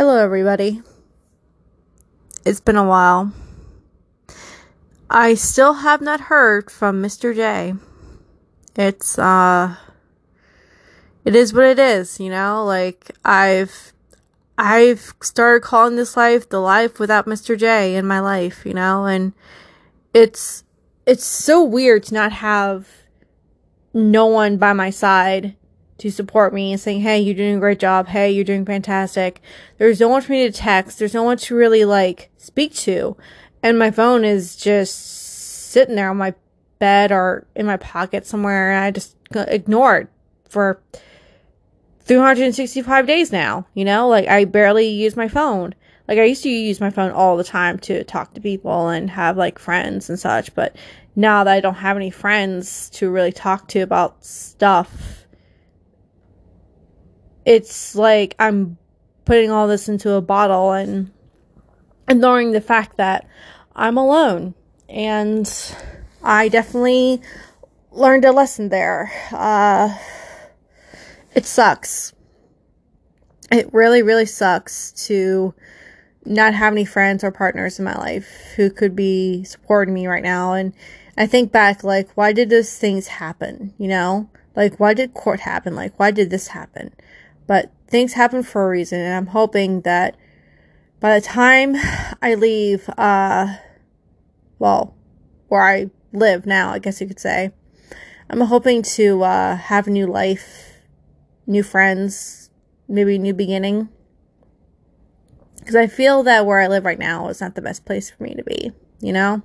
Hello, everybody. It's been a while. I still have not heard from Mr. J. It's, uh, it is what it is, you know? Like, I've, I've started calling this life the life without Mr. J in my life, you know? And it's, it's so weird to not have no one by my side to support me and saying, Hey, you're doing a great job. Hey, you're doing fantastic. There's no one for me to text. There's no one to really like speak to. And my phone is just sitting there on my bed or in my pocket somewhere and I just ignore it for 365 days now. You know, like I barely use my phone. Like I used to use my phone all the time to talk to people and have like friends and such, but now that I don't have any friends to really talk to about stuff, it's like I'm putting all this into a bottle and ignoring the fact that I'm alone. And I definitely learned a lesson there. Uh, it sucks. It really, really sucks to not have any friends or partners in my life who could be supporting me right now. And I think back, like, why did those things happen? You know? Like, why did court happen? Like, why did this happen? But things happen for a reason, and I'm hoping that by the time I leave, uh, well, where I live now, I guess you could say, I'm hoping to uh, have a new life, new friends, maybe a new beginning. Because I feel that where I live right now is not the best place for me to be, you know?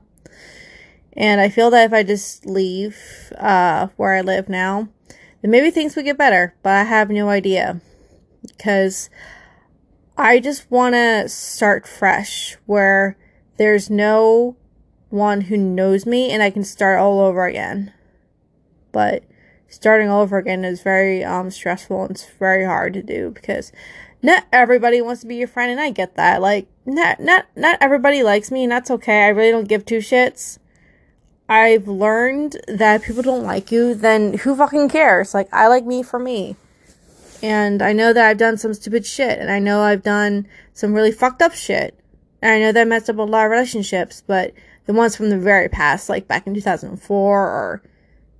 And I feel that if I just leave uh, where I live now, then maybe things would get better, but I have no idea because I just want to start fresh where there's no one who knows me and I can start all over again. But starting all over again is very um, stressful and it's very hard to do because not everybody wants to be your friend and I get that. Like not not not everybody likes me and that's okay. I really don't give two shits. I've learned that people don't like you, then who fucking cares? Like I like me for me. And I know that I've done some stupid shit. And I know I've done some really fucked up shit. And I know that I messed up a lot of relationships. But the ones from the very past, like back in 2004 or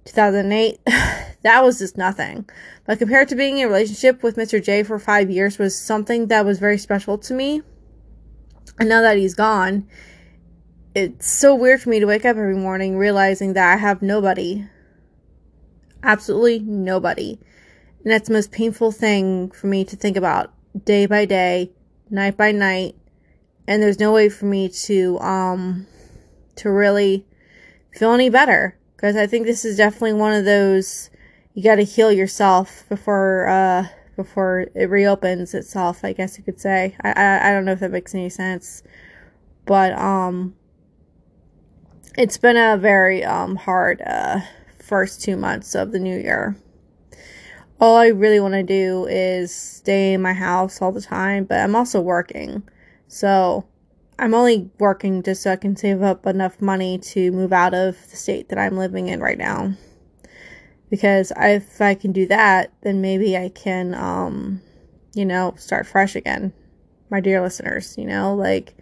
2008, that was just nothing. But compared to being in a relationship with Mr. J for five years was something that was very special to me. And now that he's gone, it's so weird for me to wake up every morning realizing that I have nobody. Absolutely nobody. And that's the most painful thing for me to think about day by day, night by night. And there's no way for me to, um, to really feel any better. Cause I think this is definitely one of those, you gotta heal yourself before, uh, before it reopens itself, I guess you could say. I, I, I don't know if that makes any sense. But, um, it's been a very, um, hard, uh, first two months of the new year all I really want to do is stay in my house all the time, but I'm also working. So I'm only working just so I can save up enough money to move out of the state that I'm living in right now. Because if I can do that, then maybe I can, um, you know, start fresh again. My dear listeners, you know, like,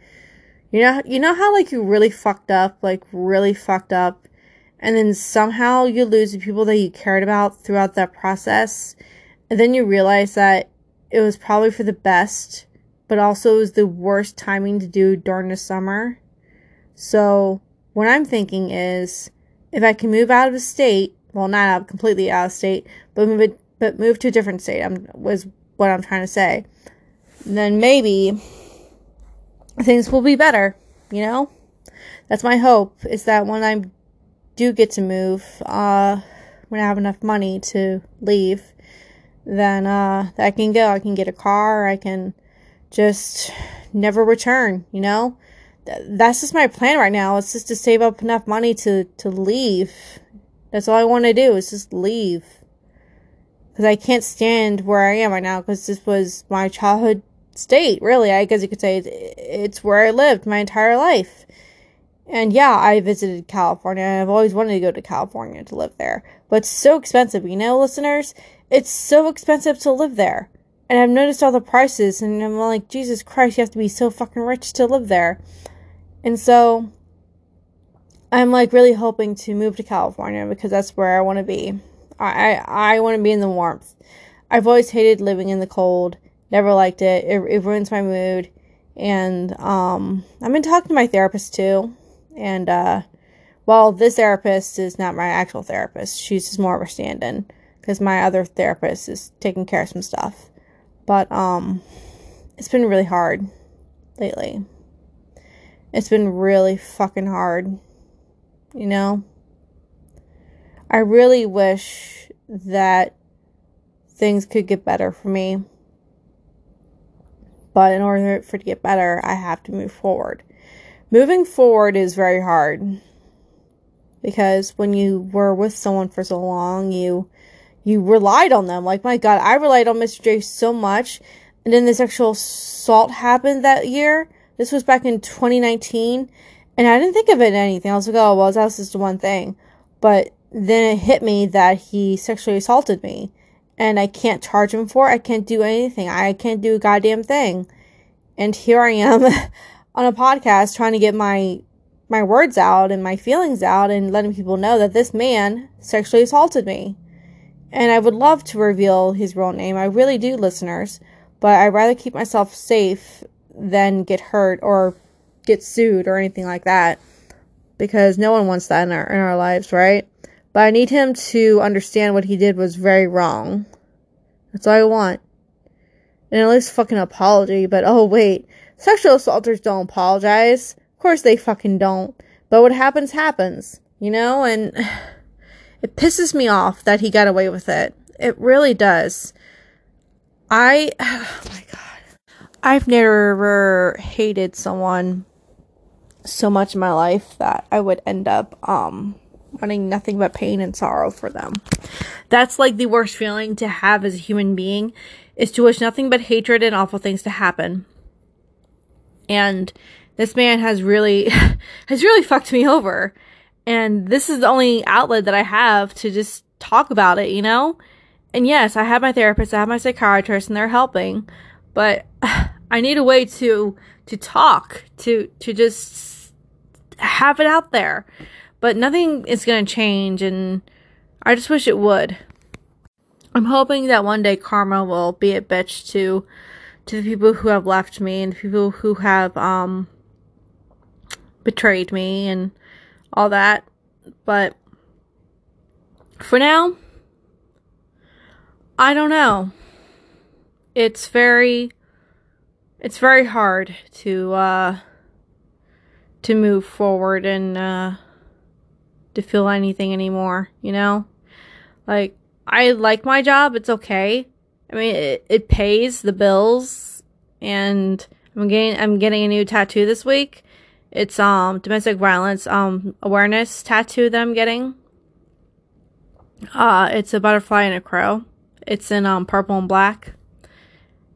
you know, you know how like you really fucked up, like really fucked up and then somehow you lose the people that you cared about throughout that process. And then you realize that it was probably for the best but also it was the worst timing to do during the summer. So what i'm thinking is if i can move out of the state well not out completely out of state but move it but move to a different state I'm, was what i'm trying to say then maybe things will be better you know? That's my hope is that when i'm do get to move, uh, when I have enough money to leave, then uh, I can go. I can get a car. I can just never return. You know, Th- that's just my plan right now. It's just to save up enough money to to leave. That's all I want to do is just leave. Because I can't stand where I am right now. Because this was my childhood state. Really, I guess you could say it's where I lived my entire life. And yeah, I visited California. I've always wanted to go to California to live there. But it's so expensive, you know, listeners? It's so expensive to live there. And I've noticed all the prices, and I'm like, Jesus Christ, you have to be so fucking rich to live there. And so I'm like really hoping to move to California because that's where I want to be. I I, I want to be in the warmth. I've always hated living in the cold. Never liked it. It, it ruins my mood. And um, I've been talking to my therapist too. And uh, well, this therapist is not my actual therapist. She's just more of a stand-in because my other therapist is taking care of some stuff. But um, it's been really hard lately. It's been really fucking hard. You know? I really wish that things could get better for me. But in order for it to get better, I have to move forward. Moving forward is very hard because when you were with someone for so long, you you relied on them. Like my God, I relied on Mr. J so much, and then the sexual assault happened that year. This was back in 2019, and I didn't think of it anything. I was like, oh well, that was just one thing, but then it hit me that he sexually assaulted me, and I can't charge him for it. I can't do anything. I can't do a goddamn thing, and here I am on a podcast trying to get my my words out and my feelings out and letting people know that this man sexually assaulted me. And I would love to reveal his real name. I really do, listeners. But I'd rather keep myself safe than get hurt or get sued or anything like that. Because no one wants that in our, in our lives, right? But I need him to understand what he did was very wrong. That's all I want. And at least fucking apology. But oh, wait. Sexual assaulters don't apologize Of course they fucking don't. But what happens, happens, you know? And it pisses me off that he got away with it. It really does. I, oh my God. I've never hated someone so much in my life that I would end up, um, wanting nothing but pain and sorrow for them. That's like the worst feeling to have as a human being is to wish nothing but hatred and awful things to happen. And this man has really has really fucked me over. And this is the only outlet that i have to just talk about it you know? And yes i have my therapist i have my psychiatrist and they're helping but i need a way to to talk to to just have it out there. But nothing is going to change and i just wish it would. I'm hoping that one day karma will be a bitch to to the people who have left me and the people who have um betrayed me and all that. But for now, I don't know. It's very it's very hard to uh to move forward and uh to feel anything anymore, you know? Like I like my job, it's okay. I mean, it, it pays the bills and I'm getting I'm getting a new tattoo this week it's um domestic violence um awareness tattoo that I'm getting. Uh it's a butterfly and a crow. It's in um purple and black.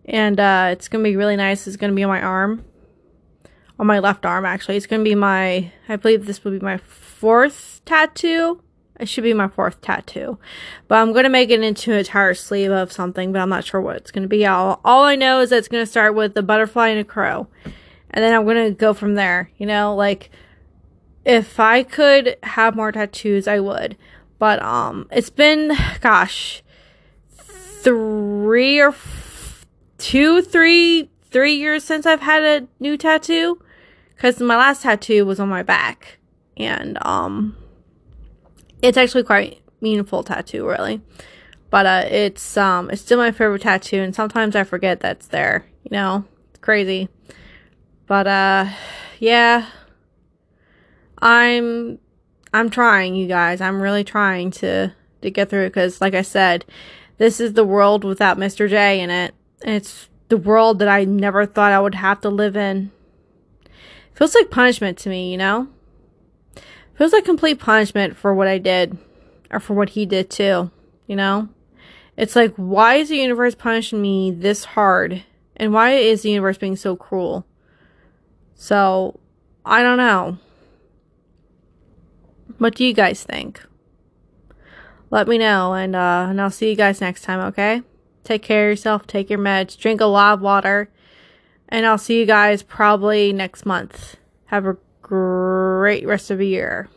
And uh it's gonna be really nice. It's gonna be on my arm. On my left arm actually. It's gonna be my I believe this will be my fourth tattoo. It should be my fourth tattoo. But I'm going to make it into an entire sleeve of something, but I'm not sure what it's going to be. All, all I know is that it's going to start with a butterfly and a crow and then I'm gonna go from there. You know, like if I could have more tattoos, I would. But um, it's been gosh, three or f- two, three, three years since I've had a new tattoo. Because my last tattoo was on my back, and um, it's actually quite meaningful tattoo, really. But uh, it's um, it's still my favorite tattoo, and sometimes I forget that's there. You know, it's crazy. But uh yeah. I'm I'm trying, you guys. I'm really trying to to get through cuz like I said, this is the world without Mr. J in it. And it's the world that I never thought I would have to live in. It feels like punishment to me, you know? Feels like complete punishment for what I did or for what he did too, you know? It's like why is the universe punishing me this hard? And why is the universe being so cruel? So, I don't know. What do you guys think? Let me know, and, uh, and I'll see you guys next time, okay? Take care of yourself. Take your meds. Drink a lot of water. And I'll see you guys probably next month. Have a great rest of the year.